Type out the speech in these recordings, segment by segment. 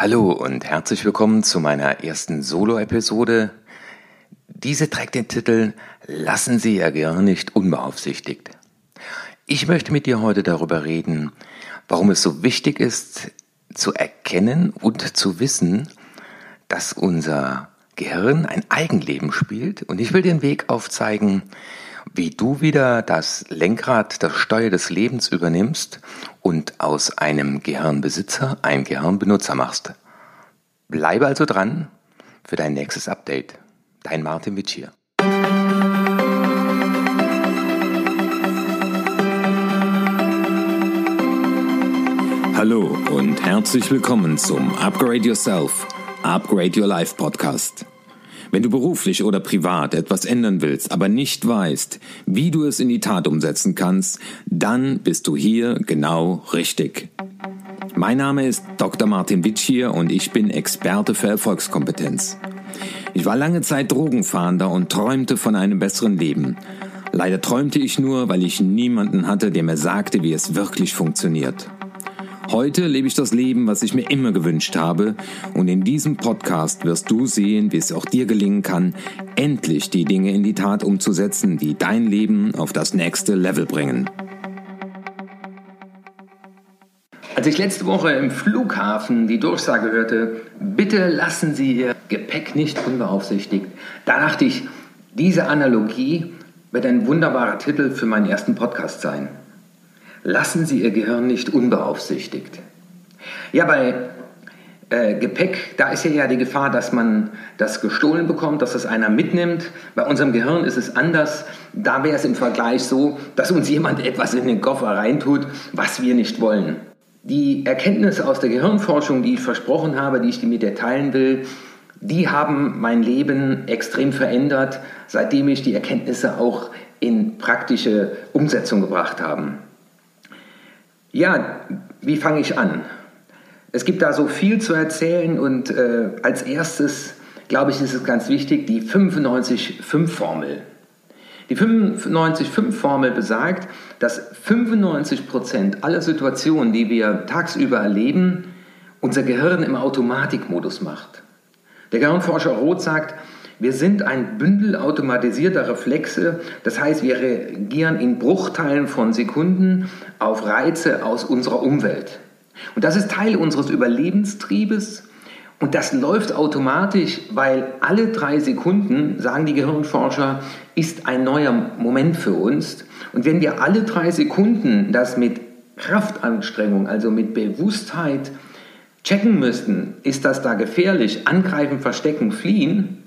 Hallo und herzlich willkommen zu meiner ersten Solo-Episode. Diese trägt den Titel Lassen Sie Ihr Gehirn nicht unbeaufsichtigt. Ich möchte mit dir heute darüber reden, warum es so wichtig ist, zu erkennen und zu wissen, dass unser Gehirn ein Eigenleben spielt. Und ich will den Weg aufzeigen, wie du wieder das Lenkrad, das Steuer des Lebens übernimmst und aus einem Gehirnbesitzer einen Gehirnbenutzer machst. Bleibe also dran für dein nächstes Update. Dein Martin Witsch. Hallo und herzlich willkommen zum Upgrade Yourself, Upgrade Your Life Podcast. Wenn du beruflich oder privat etwas ändern willst, aber nicht weißt, wie du es in die Tat umsetzen kannst, dann bist du hier genau richtig. Mein Name ist Dr. Martin Witsch hier und ich bin Experte für Erfolgskompetenz. Ich war lange Zeit Drogenfahnder und träumte von einem besseren Leben. Leider träumte ich nur, weil ich niemanden hatte, der mir sagte, wie es wirklich funktioniert. Heute lebe ich das Leben, was ich mir immer gewünscht habe. Und in diesem Podcast wirst du sehen, wie es auch dir gelingen kann, endlich die Dinge in die Tat umzusetzen, die dein Leben auf das nächste Level bringen. Als ich letzte Woche im Flughafen die Durchsage hörte, bitte lassen Sie Ihr Gepäck nicht unbeaufsichtigt, da dachte ich, diese Analogie wird ein wunderbarer Titel für meinen ersten Podcast sein. Lassen Sie Ihr Gehirn nicht unbeaufsichtigt. Ja, bei äh, Gepäck, da ist ja, ja die Gefahr, dass man das gestohlen bekommt, dass das einer mitnimmt. Bei unserem Gehirn ist es anders. Da wäre es im Vergleich so, dass uns jemand etwas in den Koffer reintut, was wir nicht wollen. Die Erkenntnisse aus der Gehirnforschung, die ich versprochen habe, die ich mit dir teilen will, die haben mein Leben extrem verändert, seitdem ich die Erkenntnisse auch in praktische Umsetzung gebracht habe. Ja, wie fange ich an? Es gibt da so viel zu erzählen und äh, als erstes, glaube ich, ist es ganz wichtig, die 95-5-Formel. Die 95-5-Formel besagt, dass 95% aller Situationen, die wir tagsüber erleben, unser Gehirn im Automatikmodus macht. Der Gehirnforscher Roth sagt, wir sind ein Bündel automatisierter Reflexe, das heißt, wir reagieren in Bruchteilen von Sekunden auf Reize aus unserer Umwelt. Und das ist Teil unseres Überlebenstriebes und das läuft automatisch, weil alle drei Sekunden, sagen die Gehirnforscher, ist ein neuer Moment für uns. Und wenn wir alle drei Sekunden das mit Kraftanstrengung, also mit Bewusstheit checken müssten, ist das da gefährlich, angreifen, verstecken, fliehen,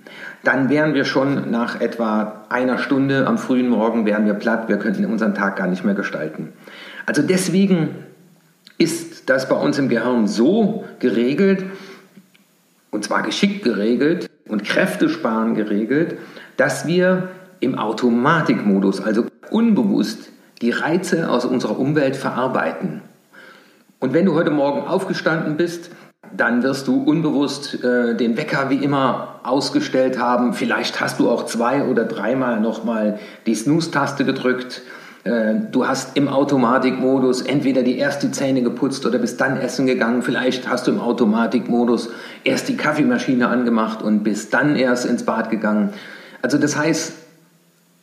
dann wären wir schon nach etwa einer Stunde am frühen Morgen wären wir platt, wir könnten unseren Tag gar nicht mehr gestalten. Also deswegen ist das bei uns im Gehirn so geregelt, und zwar geschickt geregelt und kräftesparend geregelt, dass wir im Automatikmodus, also unbewusst, die Reize aus unserer Umwelt verarbeiten. Und wenn du heute Morgen aufgestanden bist, dann wirst du unbewusst äh, den Wecker wie immer ausgestellt haben. Vielleicht hast du auch zwei oder dreimal nochmal die Snooze-Taste gedrückt. Äh, du hast im Automatikmodus entweder die erste Zähne geputzt oder bist dann essen gegangen. Vielleicht hast du im Automatikmodus erst die Kaffeemaschine angemacht und bist dann erst ins Bad gegangen. Also das heißt,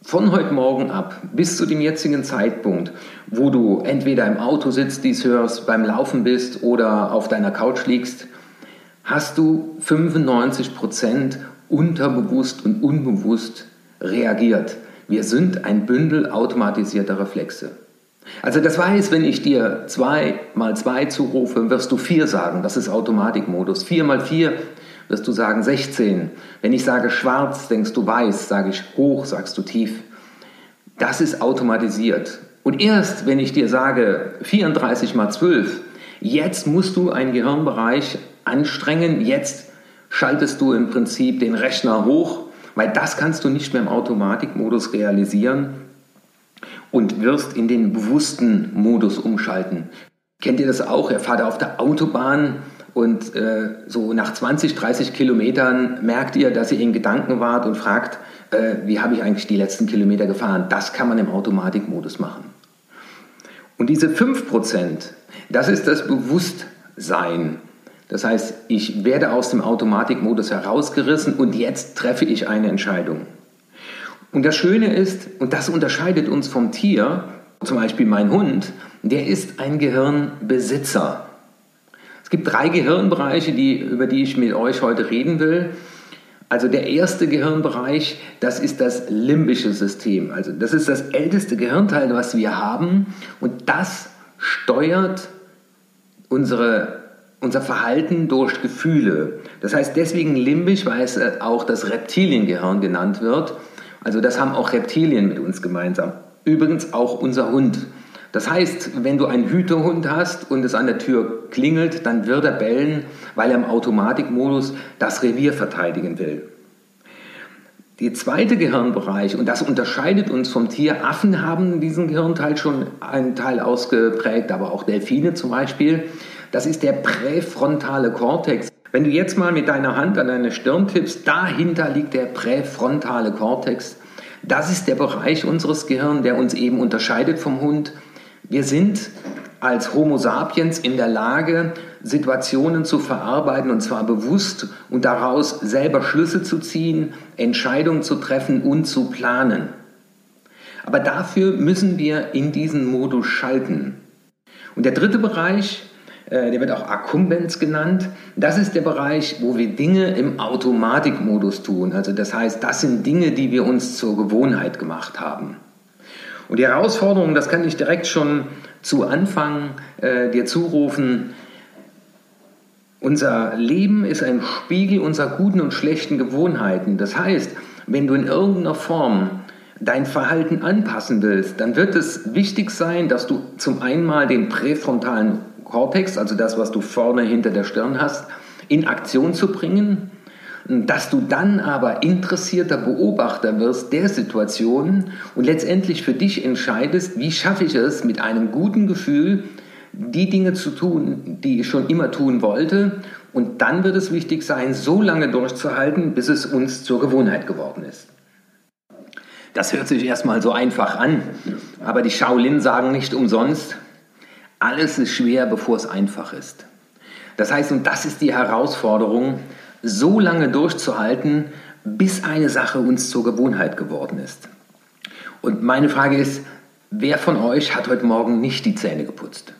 von heute Morgen ab bis zu dem jetzigen Zeitpunkt, wo du entweder im Auto sitzt, dies hörst, beim Laufen bist oder auf deiner Couch liegst, hast du 95 Prozent unterbewusst und unbewusst reagiert. Wir sind ein Bündel automatisierter Reflexe. Also das heißt, wenn ich dir 2 mal 2 zurufe, wirst du 4 sagen. Das ist Automatikmodus. 4 mal 4 wirst du sagen 16. Wenn ich sage schwarz, denkst du weiß, sage ich hoch, sagst du tief. Das ist automatisiert. Und erst wenn ich dir sage 34 mal 12, jetzt musst du einen Gehirnbereich anstrengen, jetzt schaltest du im Prinzip den Rechner hoch, weil das kannst du nicht mehr im Automatikmodus realisieren und wirst in den bewussten Modus umschalten. Kennt ihr das auch? Ihr fahrt auf der Autobahn und äh, so nach 20, 30 Kilometern merkt ihr, dass ihr in Gedanken wart und fragt, äh, wie habe ich eigentlich die letzten Kilometer gefahren? Das kann man im Automatikmodus machen. Und diese 5%, das ist das Bewusstsein. Das heißt, ich werde aus dem Automatikmodus herausgerissen und jetzt treffe ich eine Entscheidung. Und das Schöne ist, und das unterscheidet uns vom Tier, zum Beispiel mein Hund, der ist ein Gehirnbesitzer. Es gibt drei Gehirnbereiche, die, über die ich mit euch heute reden will. Also der erste Gehirnbereich, das ist das limbische System. Also das ist das älteste Gehirnteil, was wir haben und das steuert unsere, unser Verhalten durch Gefühle. Das heißt deswegen limbisch, weil es äh, auch das Reptiliengehirn genannt wird. Also das haben auch Reptilien mit uns gemeinsam. Übrigens auch unser Hund. Das heißt, wenn du einen Hütehund hast und es an der Tür klingelt, dann wird er bellen, weil er im Automatikmodus das Revier verteidigen will. Der zweite Gehirnbereich, und das unterscheidet uns vom Tier, Affen haben diesen Gehirnteil schon einen Teil ausgeprägt, aber auch Delfine zum Beispiel, das ist der präfrontale Kortex. Wenn du jetzt mal mit deiner Hand an deine Stirn tippst, dahinter liegt der präfrontale Kortex. Das ist der Bereich unseres Gehirns, der uns eben unterscheidet vom Hund. Wir sind als Homo sapiens in der Lage, Situationen zu verarbeiten und zwar bewusst und daraus selber Schlüsse zu ziehen, Entscheidungen zu treffen und zu planen. Aber dafür müssen wir in diesen Modus schalten. Und der dritte Bereich, äh, der wird auch Akkumbens genannt, das ist der Bereich, wo wir Dinge im Automatikmodus tun. Also das heißt, das sind Dinge, die wir uns zur Gewohnheit gemacht haben. Und die Herausforderung, das kann ich direkt schon zu Anfang äh, dir zurufen, unser Leben ist ein Spiegel unserer guten und schlechten Gewohnheiten. Das heißt, wenn du in irgendeiner Form dein Verhalten anpassen willst, dann wird es wichtig sein, dass du zum einen mal den präfrontalen Kortex, also das, was du vorne hinter der Stirn hast, in Aktion zu bringen dass du dann aber interessierter Beobachter wirst der Situation und letztendlich für dich entscheidest, wie schaffe ich es mit einem guten Gefühl, die Dinge zu tun, die ich schon immer tun wollte. Und dann wird es wichtig sein, so lange durchzuhalten, bis es uns zur Gewohnheit geworden ist. Das hört sich erstmal so einfach an, aber die Shaolin sagen nicht umsonst, alles ist schwer, bevor es einfach ist. Das heißt, und das ist die Herausforderung, so lange durchzuhalten, bis eine Sache uns zur Gewohnheit geworden ist. Und meine Frage ist, wer von euch hat heute Morgen nicht die Zähne geputzt?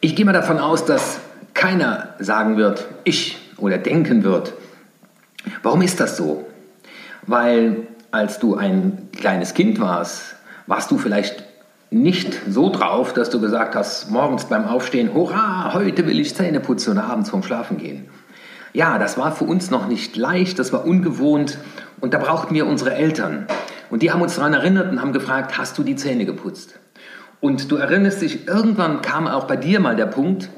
Ich gehe mal davon aus, dass keiner sagen wird, ich oder denken wird. Warum ist das so? Weil als du ein kleines Kind warst, warst du vielleicht nicht so drauf, dass du gesagt hast, morgens beim Aufstehen, hurra, heute will ich Zähne putzen und abends vorm Schlafen gehen. Ja, das war für uns noch nicht leicht, das war ungewohnt und da brauchten wir unsere Eltern. Und die haben uns daran erinnert und haben gefragt, hast du die Zähne geputzt? Und du erinnerst dich, irgendwann kam auch bei dir mal der Punkt,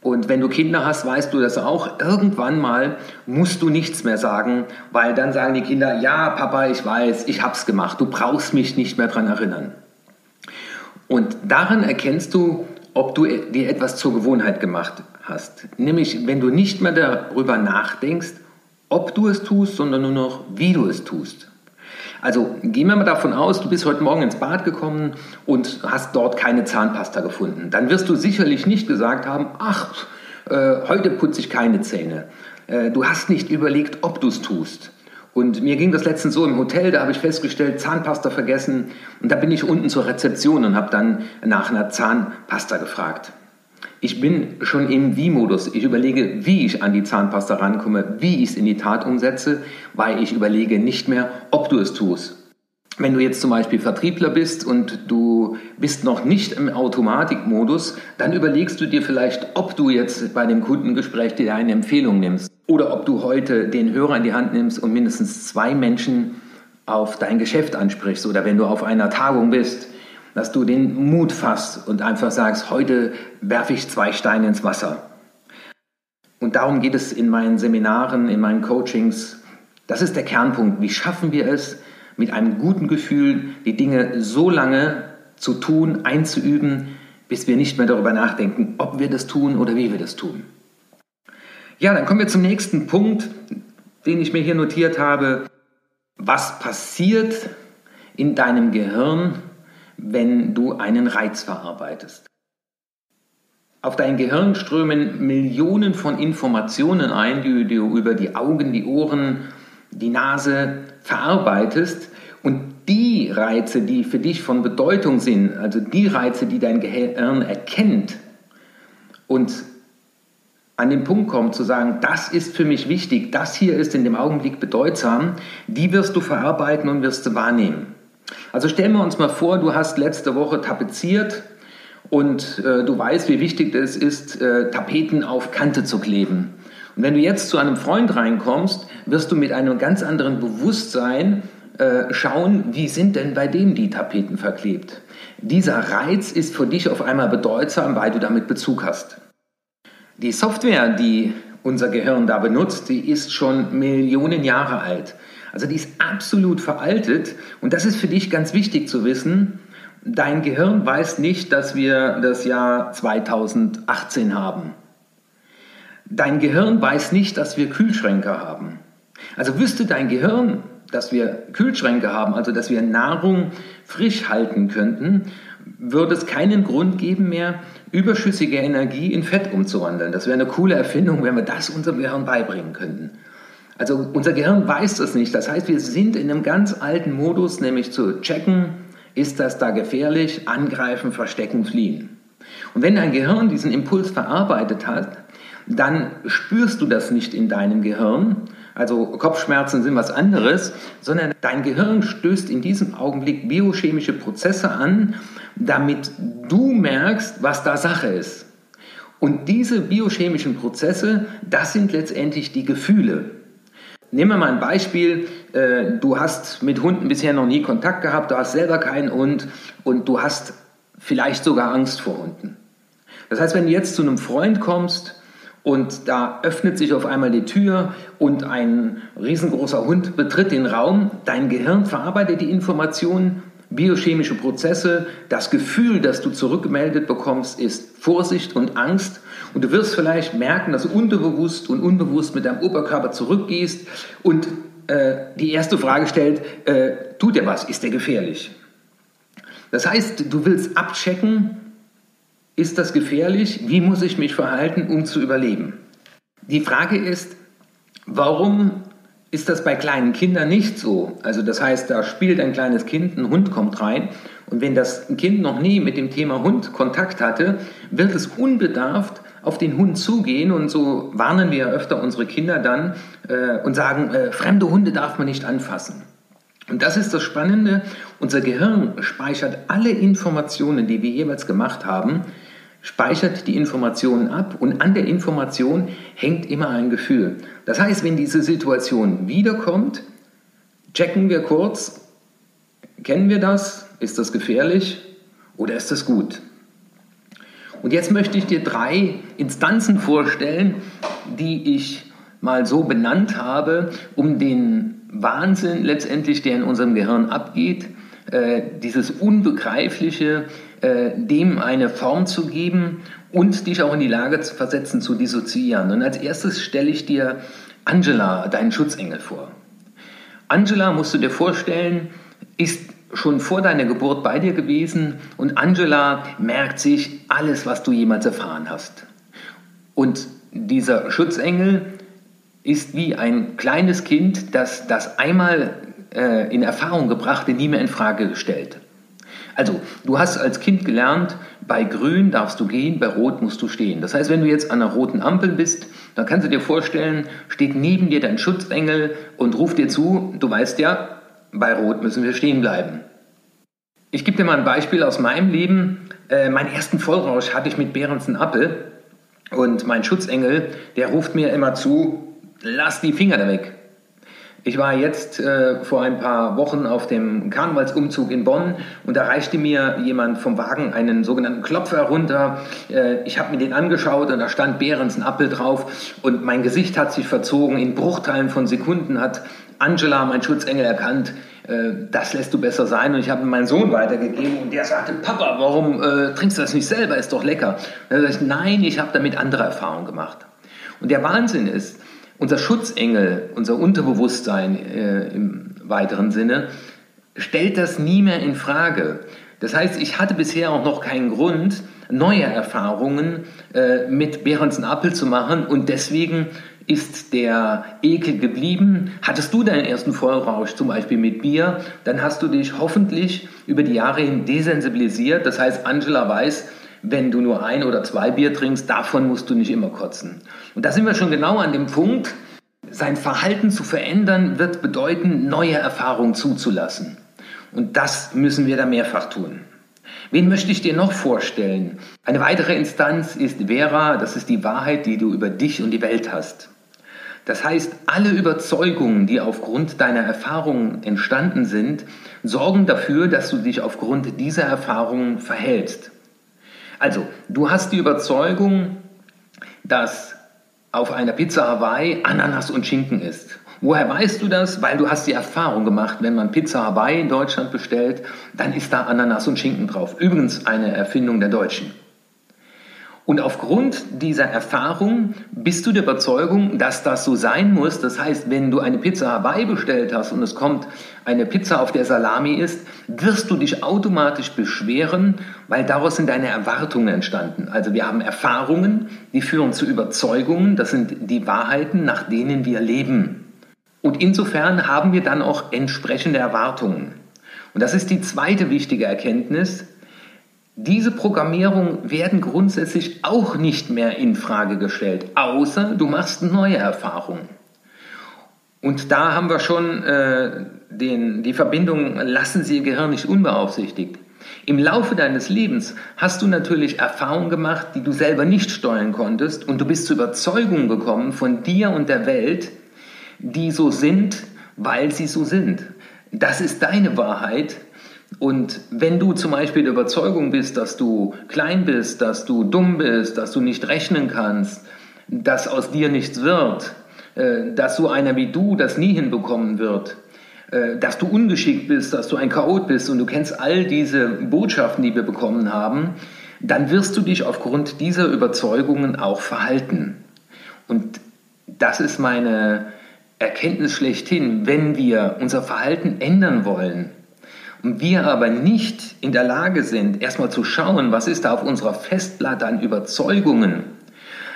und wenn du Kinder hast, weißt du das auch, irgendwann mal musst du nichts mehr sagen, weil dann sagen die Kinder, ja, Papa, ich weiß, ich hab's gemacht, du brauchst mich nicht mehr daran erinnern. Und daran erkennst du, ob du dir etwas zur Gewohnheit gemacht hast. Nämlich, wenn du nicht mehr darüber nachdenkst, ob du es tust, sondern nur noch, wie du es tust. Also gehen wir mal davon aus, du bist heute Morgen ins Bad gekommen und hast dort keine Zahnpasta gefunden. Dann wirst du sicherlich nicht gesagt haben, ach, äh, heute putze ich keine Zähne. Äh, du hast nicht überlegt, ob du es tust. Und mir ging das letztens so im Hotel, da habe ich festgestellt, Zahnpasta vergessen. Und da bin ich unten zur Rezeption und habe dann nach einer Zahnpasta gefragt. Ich bin schon im Wie-Modus. Ich überlege, wie ich an die Zahnpasta rankomme, wie ich es in die Tat umsetze, weil ich überlege nicht mehr, ob du es tust. Wenn du jetzt zum Beispiel Vertriebler bist und du bist noch nicht im Automatikmodus, dann überlegst du dir vielleicht, ob du jetzt bei dem Kundengespräch dir eine Empfehlung nimmst oder ob du heute den Hörer in die Hand nimmst und mindestens zwei Menschen auf dein Geschäft ansprichst oder wenn du auf einer Tagung bist dass du den Mut fasst und einfach sagst, heute werfe ich zwei Steine ins Wasser. Und darum geht es in meinen Seminaren, in meinen Coachings. Das ist der Kernpunkt. Wie schaffen wir es, mit einem guten Gefühl die Dinge so lange zu tun, einzuüben, bis wir nicht mehr darüber nachdenken, ob wir das tun oder wie wir das tun. Ja, dann kommen wir zum nächsten Punkt, den ich mir hier notiert habe. Was passiert in deinem Gehirn, wenn du einen Reiz verarbeitest. auf dein Gehirn strömen Millionen von Informationen ein, die du über die Augen, die Ohren, die Nase verarbeitest. Und die Reize, die für dich von Bedeutung sind, also die Reize, die dein Gehirn erkennt und an den Punkt kommt zu sagen, das ist für mich wichtig, das hier ist in dem Augenblick bedeutsam, die wirst du verarbeiten und wirst du wahrnehmen. Also stellen wir uns mal vor, du hast letzte Woche tapeziert und äh, du weißt, wie wichtig es ist, äh, Tapeten auf Kante zu kleben. Und wenn du jetzt zu einem Freund reinkommst, wirst du mit einem ganz anderen Bewusstsein äh, schauen, wie sind denn bei dem die Tapeten verklebt. Dieser Reiz ist für dich auf einmal bedeutsam, weil du damit Bezug hast. Die Software, die unser Gehirn da benutzt, die ist schon Millionen Jahre alt. Also die ist absolut veraltet und das ist für dich ganz wichtig zu wissen. Dein Gehirn weiß nicht, dass wir das Jahr 2018 haben. Dein Gehirn weiß nicht, dass wir Kühlschränke haben. Also wüsste dein Gehirn, dass wir Kühlschränke haben, also dass wir Nahrung frisch halten könnten, würde es keinen Grund geben mehr, überschüssige Energie in Fett umzuwandeln. Das wäre eine coole Erfindung, wenn wir das unserem Gehirn beibringen könnten. Also unser Gehirn weiß das nicht. Das heißt, wir sind in einem ganz alten Modus, nämlich zu checken, ist das da gefährlich, angreifen, verstecken, fliehen. Und wenn dein Gehirn diesen Impuls verarbeitet hat, dann spürst du das nicht in deinem Gehirn. Also Kopfschmerzen sind was anderes, sondern dein Gehirn stößt in diesem Augenblick biochemische Prozesse an, damit du merkst, was da Sache ist. Und diese biochemischen Prozesse, das sind letztendlich die Gefühle. Nehmen wir mal ein Beispiel. Äh, du hast mit Hunden bisher noch nie Kontakt gehabt, du hast selber keinen Hund und du hast vielleicht sogar Angst vor Hunden. Das heißt, wenn du jetzt zu einem Freund kommst und da öffnet sich auf einmal die Tür und ein riesengroßer Hund betritt den Raum, dein Gehirn verarbeitet die Informationen, biochemische Prozesse, das Gefühl, das du zurückgemeldet bekommst, ist Vorsicht und Angst und du wirst vielleicht merken, dass du unterbewusst und unbewusst mit deinem Oberkörper zurückgehst und äh, die erste Frage stellt, äh, tut er was? Ist er gefährlich? Das heißt, du willst abchecken, ist das gefährlich? Wie muss ich mich verhalten, um zu überleben? Die Frage ist, warum ist das bei kleinen Kindern nicht so? Also das heißt, da spielt ein kleines Kind, ein Hund kommt rein und wenn das Kind noch nie mit dem Thema Hund Kontakt hatte, wird es unbedarft auf den Hund zugehen und so warnen wir öfter unsere Kinder dann äh, und sagen, äh, fremde Hunde darf man nicht anfassen. Und das ist das Spannende, unser Gehirn speichert alle Informationen, die wir jeweils gemacht haben, speichert die Informationen ab und an der Information hängt immer ein Gefühl. Das heißt, wenn diese Situation wiederkommt, checken wir kurz, kennen wir das, ist das gefährlich oder ist das gut? Und jetzt möchte ich dir drei Instanzen vorstellen, die ich mal so benannt habe, um den Wahnsinn letztendlich, der in unserem Gehirn abgeht, äh, dieses Unbegreifliche, äh, dem eine Form zu geben und dich auch in die Lage zu versetzen, zu dissoziieren. Und als erstes stelle ich dir Angela, deinen Schutzengel, vor. Angela, musst du dir vorstellen, ist schon vor deiner Geburt bei dir gewesen und Angela merkt sich alles, was du jemals erfahren hast. Und dieser Schutzengel ist wie ein kleines Kind, das das einmal äh, in Erfahrung gebrachte nie mehr in Frage gestellt. Also, du hast als Kind gelernt, bei grün darfst du gehen, bei rot musst du stehen. Das heißt, wenn du jetzt an einer roten Ampel bist, dann kannst du dir vorstellen, steht neben dir dein Schutzengel und ruft dir zu, du weißt ja, bei Rot müssen wir stehen bleiben. Ich gebe dir mal ein Beispiel aus meinem Leben. Äh, meinen ersten Vollrausch hatte ich mit Behrensen Appel und mein Schutzengel, der ruft mir immer zu, lass die Finger da weg. Ich war jetzt äh, vor ein paar Wochen auf dem Karnevalsumzug in Bonn und da reichte mir jemand vom Wagen einen sogenannten Klopfer runter. Äh, ich habe mir den angeschaut und da stand Behrens ein Appel drauf und mein Gesicht hat sich verzogen. In Bruchteilen von Sekunden hat Angela, mein Schutzengel, erkannt, äh, das lässt du besser sein. Und ich habe meinen Sohn weitergegeben und der sagte, Papa, warum äh, trinkst du das nicht selber? Ist doch lecker. Und er sagt, nein, ich habe damit andere Erfahrungen gemacht. Und der Wahnsinn ist, unser Schutzengel, unser Unterbewusstsein äh, im weiteren Sinne, stellt das nie mehr in Frage. Das heißt, ich hatte bisher auch noch keinen Grund, neue Erfahrungen äh, mit Behrensen Apfel zu machen und deswegen ist der Ekel geblieben. Hattest du deinen ersten Vollrausch zum Beispiel mit Bier, dann hast du dich hoffentlich über die Jahre hin desensibilisiert. Das heißt, Angela weiß, wenn du nur ein oder zwei Bier trinkst, davon musst du nicht immer kotzen. Und da sind wir schon genau an dem Punkt, sein Verhalten zu verändern, wird bedeuten, neue Erfahrungen zuzulassen. Und das müssen wir da mehrfach tun. Wen möchte ich dir noch vorstellen? Eine weitere Instanz ist Vera, das ist die Wahrheit, die du über dich und die Welt hast. Das heißt, alle Überzeugungen, die aufgrund deiner Erfahrungen entstanden sind, sorgen dafür, dass du dich aufgrund dieser Erfahrungen verhältst. Also, du hast die Überzeugung, dass auf einer Pizza Hawaii Ananas und Schinken ist. Woher weißt du das? Weil du hast die Erfahrung gemacht, wenn man Pizza Hawaii in Deutschland bestellt, dann ist da Ananas und Schinken drauf. Übrigens eine Erfindung der Deutschen. Und aufgrund dieser Erfahrung bist du der Überzeugung, dass das so sein muss. Das heißt, wenn du eine Pizza Hawaii bestellt hast und es kommt eine Pizza, auf der Salami ist, wirst du dich automatisch beschweren, weil daraus sind deine Erwartungen entstanden. Also wir haben Erfahrungen, die führen zu Überzeugungen. Das sind die Wahrheiten, nach denen wir leben. Und insofern haben wir dann auch entsprechende Erwartungen. Und das ist die zweite wichtige Erkenntnis. Diese Programmierungen werden grundsätzlich auch nicht mehr in Frage gestellt, außer du machst neue Erfahrungen. Und da haben wir schon äh, den, die Verbindung, lassen Sie Ihr Gehirn nicht unbeaufsichtigt. Im Laufe deines Lebens hast du natürlich Erfahrungen gemacht, die du selber nicht steuern konntest und du bist zu Überzeugungen gekommen von dir und der Welt, die so sind, weil sie so sind. Das ist deine Wahrheit und wenn du zum Beispiel der Überzeugung bist, dass du klein bist, dass du dumm bist, dass du nicht rechnen kannst, dass aus dir nichts wird, äh, dass so einer wie du das nie hinbekommen wird, äh, dass du ungeschickt bist, dass du ein Chaot bist und du kennst all diese Botschaften, die wir bekommen haben, dann wirst du dich aufgrund dieser Überzeugungen auch verhalten. Und das ist meine Erkenntnis schlechthin. Wenn wir unser Verhalten ändern wollen, wir aber nicht in der Lage sind, erstmal zu schauen, was ist da auf unserer Festplatte an Überzeugungen,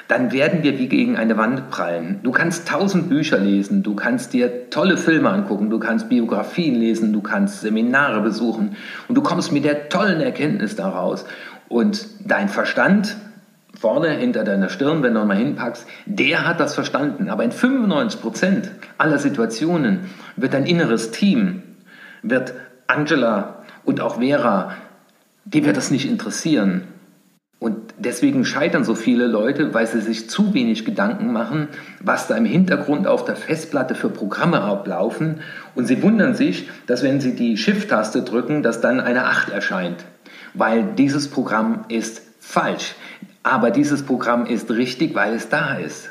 dann werden wir wie gegen eine Wand prallen. Du kannst tausend Bücher lesen, du kannst dir tolle Filme angucken, du kannst Biografien lesen, du kannst Seminare besuchen und du kommst mit der tollen Erkenntnis daraus. Und dein Verstand, vorne hinter deiner Stirn, wenn du mal hinpackst, der hat das verstanden. Aber in 95 Prozent aller Situationen wird dein inneres Team, wird Angela und auch Vera, die wird das nicht interessieren. Und deswegen scheitern so viele Leute, weil sie sich zu wenig Gedanken machen, was da im Hintergrund auf der Festplatte für Programme ablaufen. Und sie wundern sich, dass wenn sie die Shift-Taste drücken, dass dann eine 8 erscheint. Weil dieses Programm ist falsch. Aber dieses Programm ist richtig, weil es da ist.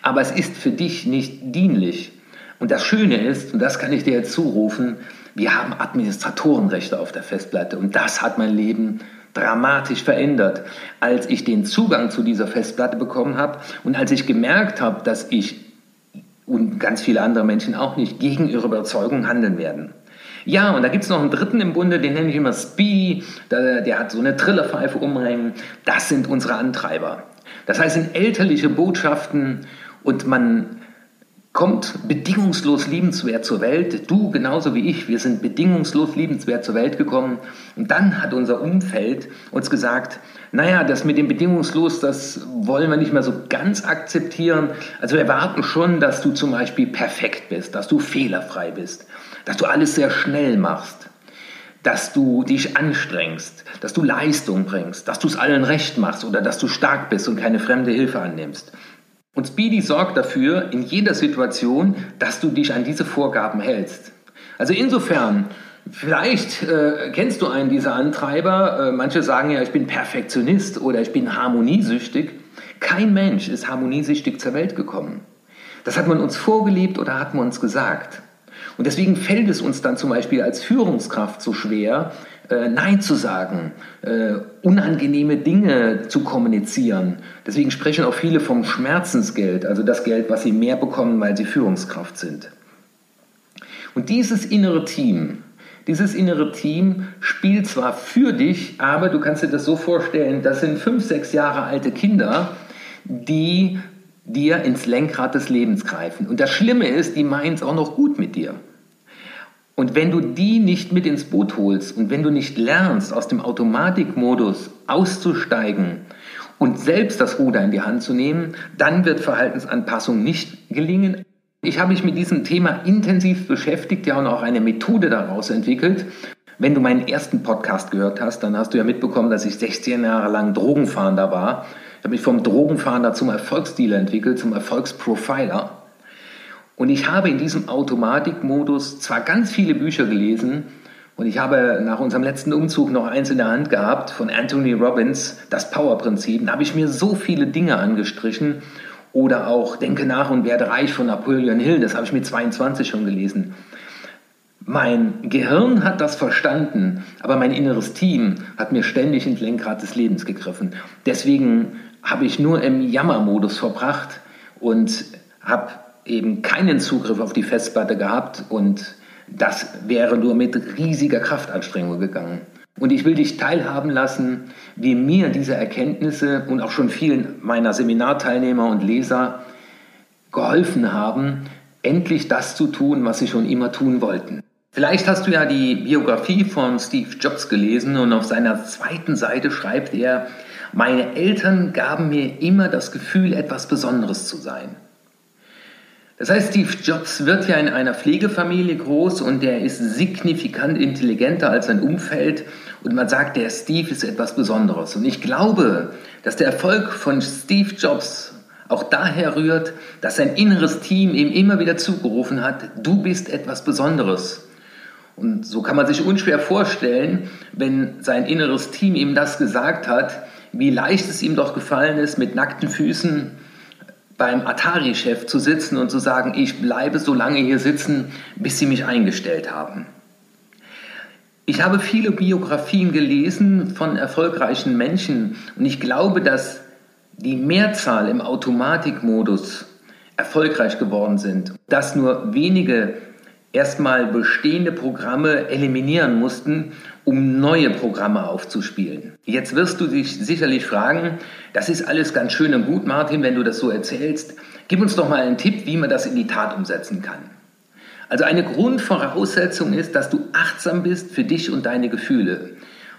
Aber es ist für dich nicht dienlich. Und das Schöne ist, und das kann ich dir jetzt zurufen, wir haben Administratorenrechte auf der Festplatte und das hat mein Leben dramatisch verändert, als ich den Zugang zu dieser Festplatte bekommen habe und als ich gemerkt habe, dass ich und ganz viele andere Menschen auch nicht gegen ihre Überzeugung handeln werden. Ja, und da gibt es noch einen dritten im Bunde, den nenne ich immer Speedy, der, der hat so eine Trillerpfeife umhängen. Das sind unsere Antreiber. Das heißt, sind elterliche Botschaften und man kommt bedingungslos liebenswert zur Welt. Du genauso wie ich, wir sind bedingungslos liebenswert zur Welt gekommen. Und dann hat unser Umfeld uns gesagt, naja, das mit dem bedingungslos, das wollen wir nicht mehr so ganz akzeptieren. Also wir erwarten schon, dass du zum Beispiel perfekt bist, dass du fehlerfrei bist, dass du alles sehr schnell machst dass du dich anstrengst, dass du Leistung bringst, dass du es allen recht machst oder dass du stark bist und keine fremde Hilfe annimmst. Und Speedy sorgt dafür in jeder Situation, dass du dich an diese Vorgaben hältst. Also insofern, vielleicht äh, kennst du einen dieser Antreiber. Äh, manche sagen ja, ich bin Perfektionist oder ich bin harmoniesüchtig. Kein Mensch ist harmoniesüchtig zur Welt gekommen. Das hat man uns vorgelebt oder hat man uns gesagt. Und deswegen fällt es uns dann zum Beispiel als Führungskraft so schwer, äh, Nein zu sagen, äh, unangenehme Dinge zu kommunizieren. Deswegen sprechen auch viele vom Schmerzensgeld, also das Geld, was sie mehr bekommen, weil sie Führungskraft sind. Und dieses innere Team, Dieses innere Team spielt zwar für dich, aber du kannst dir das so vorstellen, das sind fünf, sechs Jahre alte Kinder, die dir ins Lenkrad des Lebens greifen. Und das Schlimme ist, die meinen es auch noch gut mit dir. Und wenn du die nicht mit ins Boot holst und wenn du nicht lernst, aus dem Automatikmodus auszusteigen und selbst das Ruder in die Hand zu nehmen, dann wird Verhaltensanpassung nicht gelingen. Ich habe mich mit diesem Thema intensiv beschäftigt, ja und auch eine Methode daraus entwickelt. Wenn du meinen ersten Podcast gehört hast, dann hast du ja mitbekommen, dass ich 16 Jahre lang Drogenfahnder war ich habe mich vom Drogenfahnder zum Erfolgsdealer entwickelt, zum Erfolgsprofiler. Und ich habe in diesem Automatikmodus zwar ganz viele Bücher gelesen, und ich habe nach unserem letzten Umzug noch eins in der Hand gehabt von Anthony Robbins, das Power-Prinzip. Da habe ich mir so viele Dinge angestrichen. Oder auch Denke nach und werde reich von Napoleon Hill, das habe ich mit 22 schon gelesen. Mein Gehirn hat das verstanden, aber mein inneres Team hat mir ständig ins Lenkrad des Lebens gegriffen. Deswegen habe ich nur im Jammermodus verbracht und habe eben keinen Zugriff auf die Festplatte gehabt und das wäre nur mit riesiger Kraftanstrengung gegangen. Und ich will dich teilhaben lassen, wie mir diese Erkenntnisse und auch schon vielen meiner Seminarteilnehmer und Leser geholfen haben, endlich das zu tun, was sie schon immer tun wollten. Vielleicht hast du ja die Biografie von Steve Jobs gelesen und auf seiner zweiten Seite schreibt er, meine Eltern gaben mir immer das Gefühl, etwas Besonderes zu sein. Das heißt, Steve Jobs wird ja in einer Pflegefamilie groß und der ist signifikant intelligenter als sein Umfeld und man sagt, der Steve ist etwas Besonderes. Und ich glaube, dass der Erfolg von Steve Jobs auch daher rührt, dass sein inneres Team ihm immer wieder zugerufen hat, du bist etwas Besonderes. Und so kann man sich unschwer vorstellen, wenn sein inneres Team ihm das gesagt hat, wie leicht es ihm doch gefallen ist, mit nackten Füßen beim Atari-Chef zu sitzen und zu sagen, ich bleibe so lange hier sitzen, bis sie mich eingestellt haben. Ich habe viele Biografien gelesen von erfolgreichen Menschen und ich glaube, dass die Mehrzahl im Automatikmodus erfolgreich geworden sind, dass nur wenige erstmal bestehende Programme eliminieren mussten, um neue Programme aufzuspielen. Jetzt wirst du dich sicherlich fragen, das ist alles ganz schön und gut, Martin, wenn du das so erzählst. Gib uns doch mal einen Tipp, wie man das in die Tat umsetzen kann. Also eine Grundvoraussetzung ist, dass du achtsam bist für dich und deine Gefühle.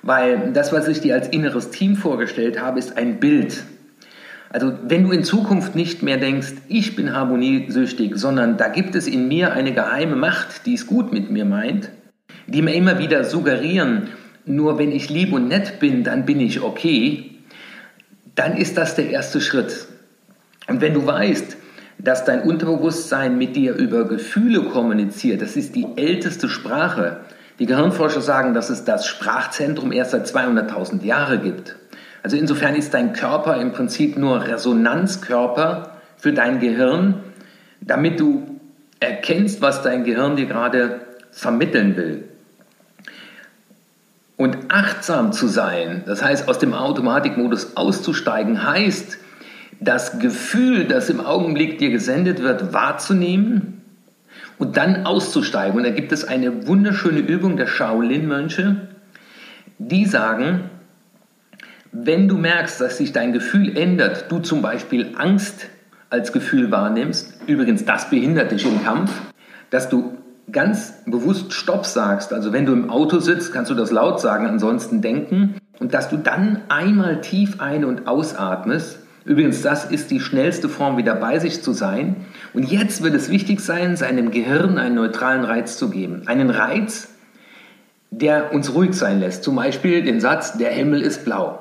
Weil das, was ich dir als inneres Team vorgestellt habe, ist ein Bild. Also wenn du in Zukunft nicht mehr denkst, ich bin harmoniesüchtig, sondern da gibt es in mir eine geheime Macht, die es gut mit mir meint, die mir immer wieder suggerieren, nur wenn ich lieb und nett bin, dann bin ich okay, dann ist das der erste Schritt. Und wenn du weißt, dass dein Unterbewusstsein mit dir über Gefühle kommuniziert, das ist die älteste Sprache. Die Gehirnforscher sagen, dass es das Sprachzentrum erst seit 200.000 Jahren gibt. Also insofern ist dein Körper im Prinzip nur Resonanzkörper für dein Gehirn, damit du erkennst, was dein Gehirn dir gerade vermitteln will. Und achtsam zu sein, das heißt aus dem Automatikmodus auszusteigen, heißt, das Gefühl, das im Augenblick dir gesendet wird, wahrzunehmen und dann auszusteigen. Und da gibt es eine wunderschöne Übung der Shaolin-Mönche, die sagen, wenn du merkst, dass sich dein Gefühl ändert, du zum Beispiel Angst als Gefühl wahrnimmst, übrigens das behindert dich im Kampf, dass du ganz bewusst Stopp sagst, also wenn du im Auto sitzt, kannst du das laut sagen, ansonsten denken und dass du dann einmal tief ein- und ausatmest. Übrigens, das ist die schnellste Form, wieder bei sich zu sein. Und jetzt wird es wichtig sein, seinem Gehirn einen neutralen Reiz zu geben. Einen Reiz, der uns ruhig sein lässt. Zum Beispiel den Satz, der Himmel ist blau.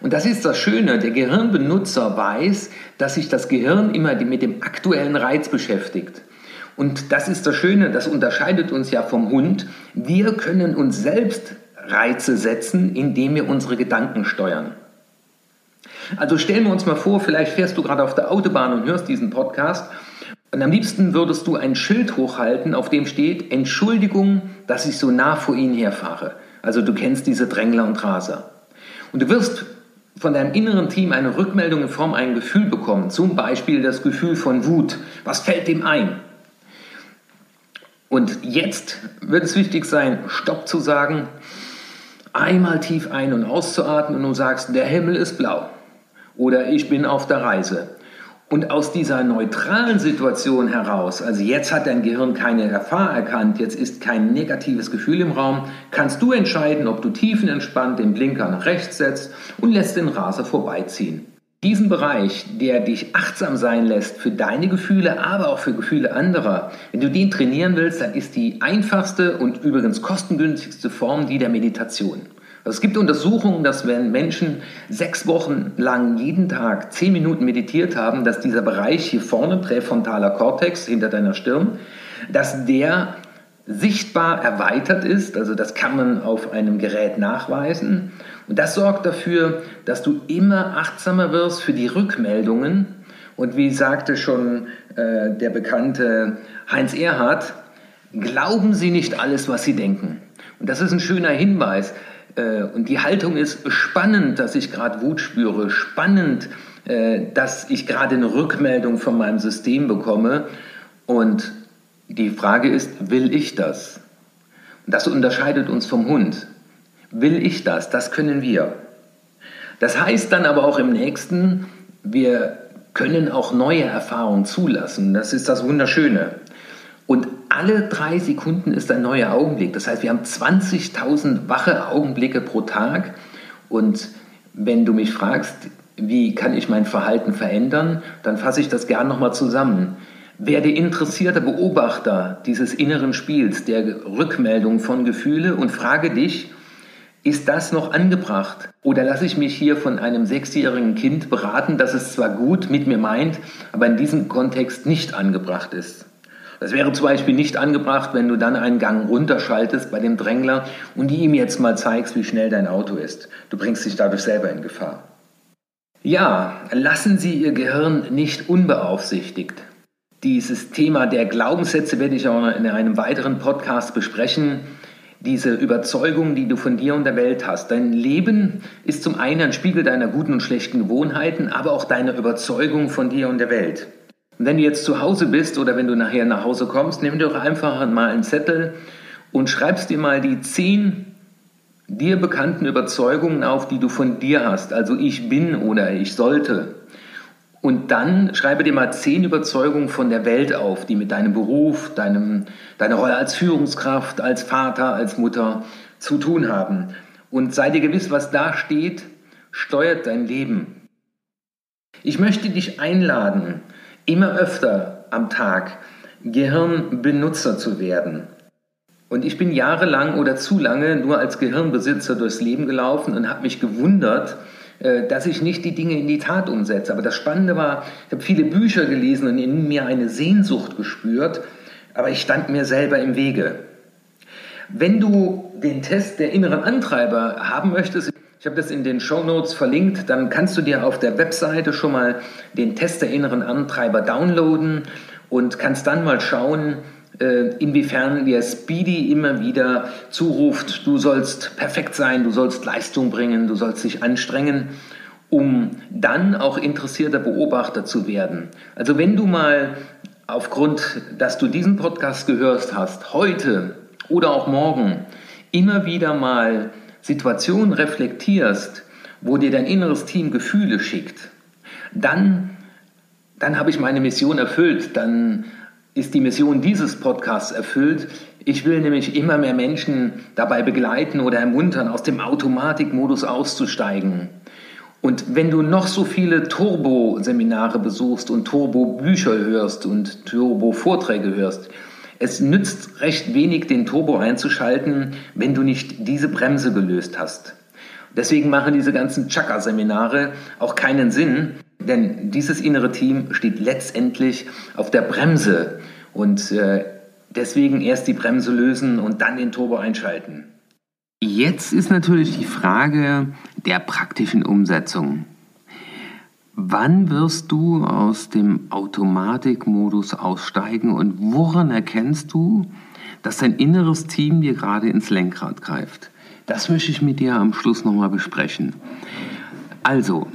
Und das ist das Schöne, der Gehirnbenutzer weiß, dass sich das Gehirn immer mit dem aktuellen Reiz beschäftigt. Und das ist das Schöne, das unterscheidet uns ja vom Hund. Wir können uns selbst Reize setzen, indem wir unsere Gedanken steuern. Also stellen wir uns mal vor, vielleicht fährst du gerade auf der Autobahn und hörst diesen Podcast und am liebsten würdest du ein Schild hochhalten, auf dem steht Entschuldigung, dass ich so nah vor Ihnen herfahre. Also du kennst diese Drängler und Raser. Und du wirst von deinem inneren Team eine Rückmeldung in Form ein Gefühl bekommen, zum Beispiel das Gefühl von Wut. Was fällt dem ein? Und jetzt wird es wichtig sein, Stopp zu sagen, einmal tief ein- und auszuatmen und du sagst, der Himmel ist blau oder ich bin auf der Reise. Und aus dieser neutralen Situation heraus, also jetzt hat dein Gehirn keine Gefahr erkannt, jetzt ist kein negatives Gefühl im Raum, kannst du entscheiden, ob du tiefenentspannt den Blinker nach rechts setzt und lässt den Raser vorbeiziehen. Diesen Bereich, der dich achtsam sein lässt für deine Gefühle, aber auch für Gefühle anderer, wenn du den trainieren willst, dann ist die einfachste und übrigens kostengünstigste Form die der Meditation. Es gibt Untersuchungen, dass wenn Menschen sechs Wochen lang jeden Tag zehn Minuten meditiert haben, dass dieser Bereich hier vorne, präfrontaler Kortex hinter deiner Stirn, dass der sichtbar erweitert ist. Also das kann man auf einem Gerät nachweisen. Und das sorgt dafür, dass du immer achtsamer wirst für die Rückmeldungen. Und wie sagte schon äh, der bekannte Heinz Erhardt, glauben Sie nicht alles, was Sie denken. Und das ist ein schöner Hinweis. Äh, und die Haltung ist spannend, dass ich gerade Wut spüre, spannend, äh, dass ich gerade eine Rückmeldung von meinem System bekomme. Und die Frage ist, will ich das? Das unterscheidet uns vom Hund. Will ich das? Das können wir. Das heißt dann aber auch im nächsten, wir können auch neue Erfahrungen zulassen. Das ist das Wunderschöne. Alle drei Sekunden ist ein neuer Augenblick. Das heißt, wir haben 20.000 wache Augenblicke pro Tag. Und wenn du mich fragst, wie kann ich mein Verhalten verändern, dann fasse ich das gern nochmal zusammen. Werde interessierter Beobachter dieses inneren Spiels, der Rückmeldung von Gefühle und frage dich, ist das noch angebracht? Oder lasse ich mich hier von einem sechsjährigen Kind beraten, dass es zwar gut mit mir meint, aber in diesem Kontext nicht angebracht ist? Das wäre zum Beispiel nicht angebracht, wenn du dann einen Gang runterschaltest bei dem Drängler und ihm jetzt mal zeigst, wie schnell dein Auto ist. Du bringst dich dadurch selber in Gefahr. Ja, lassen Sie Ihr Gehirn nicht unbeaufsichtigt. Dieses Thema der Glaubenssätze werde ich auch in einem weiteren Podcast besprechen. Diese Überzeugung, die du von dir und der Welt hast. Dein Leben ist zum einen ein Spiegel deiner guten und schlechten Gewohnheiten, aber auch deiner Überzeugung von dir und der Welt. Wenn du jetzt zu Hause bist oder wenn du nachher nach Hause kommst, nimm doch einfach mal einen Zettel und schreibst dir mal die zehn dir bekannten Überzeugungen auf, die du von dir hast. Also ich bin oder ich sollte. Und dann schreibe dir mal zehn Überzeugungen von der Welt auf, die mit deinem Beruf, deinem, deiner Rolle als Führungskraft, als Vater, als Mutter zu tun haben. Und sei dir gewiss, was da steht, steuert dein Leben. Ich möchte dich einladen, immer öfter am Tag Gehirnbenutzer zu werden. Und ich bin jahrelang oder zu lange nur als Gehirnbesitzer durchs Leben gelaufen und habe mich gewundert, äh, dass ich nicht die Dinge in die Tat umsetze. Aber das Spannende war, ich habe viele Bücher gelesen und in mir eine Sehnsucht gespürt, aber ich stand mir selber im Wege. Wenn du den Test der inneren Antreiber haben möchtest, ich habe das in den Show Notes verlinkt. Dann kannst du dir auf der Webseite schon mal den Test der inneren Antreiber downloaden und kannst dann mal schauen, äh, inwiefern dir Speedy immer wieder zuruft, du sollst perfekt sein, du sollst Leistung bringen, du sollst dich anstrengen, um dann auch interessierter Beobachter zu werden. Also wenn du mal aufgrund, dass du diesen Podcast gehört hast, heute oder auch morgen immer wieder mal Situation reflektierst, wo dir dein inneres Team Gefühle schickt, dann, dann habe ich meine Mission erfüllt, dann ist die Mission dieses Podcasts erfüllt. Ich will nämlich immer mehr Menschen dabei begleiten oder ermuntern, aus dem Automatikmodus auszusteigen. Und wenn du noch so viele Turbo-Seminare besuchst und Turbo-Bücher hörst und Turbo-Vorträge hörst, es nützt recht wenig, den Turbo einzuschalten, wenn du nicht diese Bremse gelöst hast. Deswegen machen diese ganzen Chakra-Seminare auch keinen Sinn, denn dieses innere Team steht letztendlich auf der Bremse und äh, deswegen erst die Bremse lösen und dann den Turbo einschalten. Jetzt ist natürlich die Frage der praktischen Umsetzung. Wann wirst du aus dem Automatikmodus aussteigen und woran erkennst du, dass dein inneres Team dir gerade ins Lenkrad greift? Das möchte ich mit dir am Schluss nochmal besprechen. Also,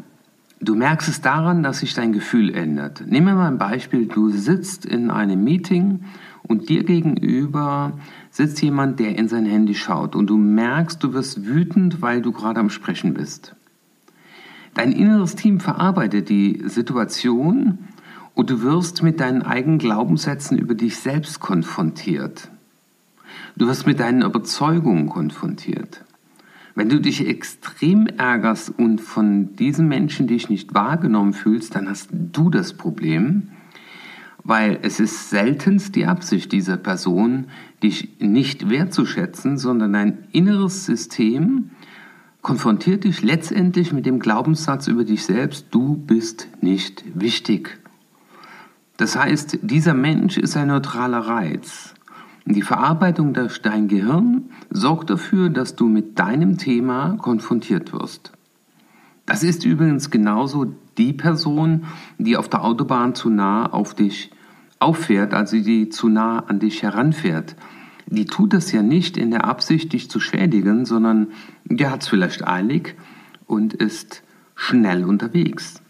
du merkst es daran, dass sich dein Gefühl ändert. Nehmen wir mal ein Beispiel. Du sitzt in einem Meeting und dir gegenüber sitzt jemand, der in sein Handy schaut und du merkst, du wirst wütend, weil du gerade am Sprechen bist. Dein inneres Team verarbeitet die Situation und du wirst mit deinen eigenen Glaubenssätzen über dich selbst konfrontiert. Du wirst mit deinen Überzeugungen konfrontiert. Wenn du dich extrem ärgerst und von diesem Menschen dich nicht wahrgenommen fühlst, dann hast du das Problem, weil es ist seltenst die Absicht dieser Person, dich nicht wertzuschätzen, sondern dein inneres System konfrontiert dich letztendlich mit dem Glaubenssatz über dich selbst, du bist nicht wichtig. Das heißt, dieser Mensch ist ein neutraler Reiz. Die Verarbeitung durch dein Gehirn sorgt dafür, dass du mit deinem Thema konfrontiert wirst. Das ist übrigens genauso die Person, die auf der Autobahn zu nah auf dich auffährt, also die zu nah an dich heranfährt. Die tut das ja nicht in der Absicht, dich zu schädigen, sondern der hat es vielleicht eilig und ist schnell unterwegs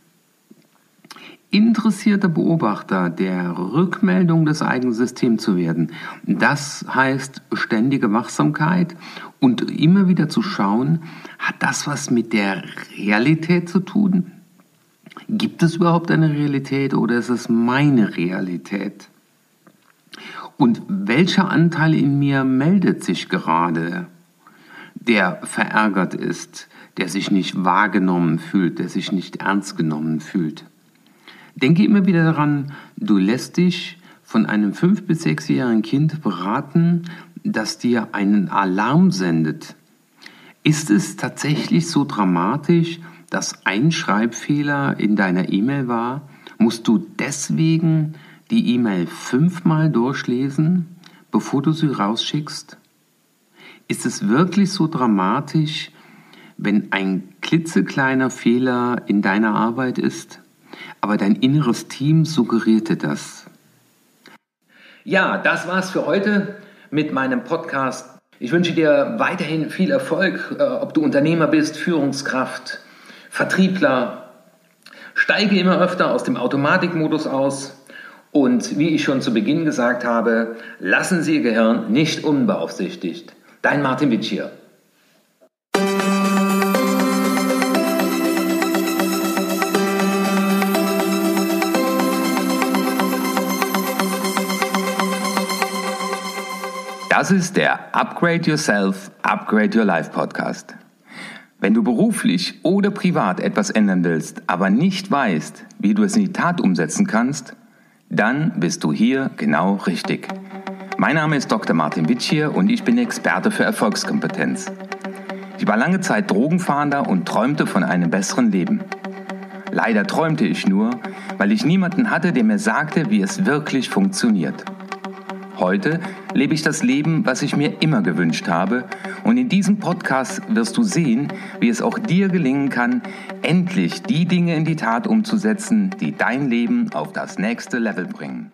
interessierter Beobachter der Rückmeldung des eigenen Systems zu werden. Das heißt ständige Wachsamkeit und immer wieder zu schauen, hat das was mit der Realität zu tun? Gibt es überhaupt eine Realität oder ist es meine Realität? Und welcher Anteil in mir meldet sich gerade, der verärgert ist, der sich nicht wahrgenommen fühlt, der sich nicht ernst genommen fühlt? Denke immer wieder daran, du lässt dich von einem fünf- bis sechsjährigen Kind beraten, das dir einen Alarm sendet. Ist es tatsächlich so dramatisch, dass ein Schreibfehler in deiner E-Mail war? Musst du deswegen die E-Mail fünfmal durchlesen, bevor du sie rausschickst? Ist es wirklich so dramatisch, wenn ein klitzekleiner Fehler in deiner Arbeit ist? aber dein inneres Team suggerierte das. Ja, das war's für heute mit meinem Podcast. Ich wünsche dir weiterhin viel Erfolg, äh, ob du Unternehmer bist, Führungskraft, Vertriebler. Steige immer öfter aus dem Automatikmodus aus und wie ich schon zu Beginn gesagt habe, lassen Sie Ihr Gehirn nicht unbeaufsichtigt. Dein Martin Witsch hier. Das ist der Upgrade Yourself, Upgrade Your Life Podcast. Wenn du beruflich oder privat etwas ändern willst, aber nicht weißt, wie du es in die Tat umsetzen kannst, dann bist du hier genau richtig. Mein Name ist Dr. Martin Witschier und ich bin Experte für Erfolgskompetenz. Ich war lange Zeit Drogenfahnder und träumte von einem besseren Leben. Leider träumte ich nur, weil ich niemanden hatte, der mir sagte, wie es wirklich funktioniert. Heute lebe ich das Leben, was ich mir immer gewünscht habe. Und in diesem Podcast wirst du sehen, wie es auch dir gelingen kann, endlich die Dinge in die Tat umzusetzen, die dein Leben auf das nächste Level bringen.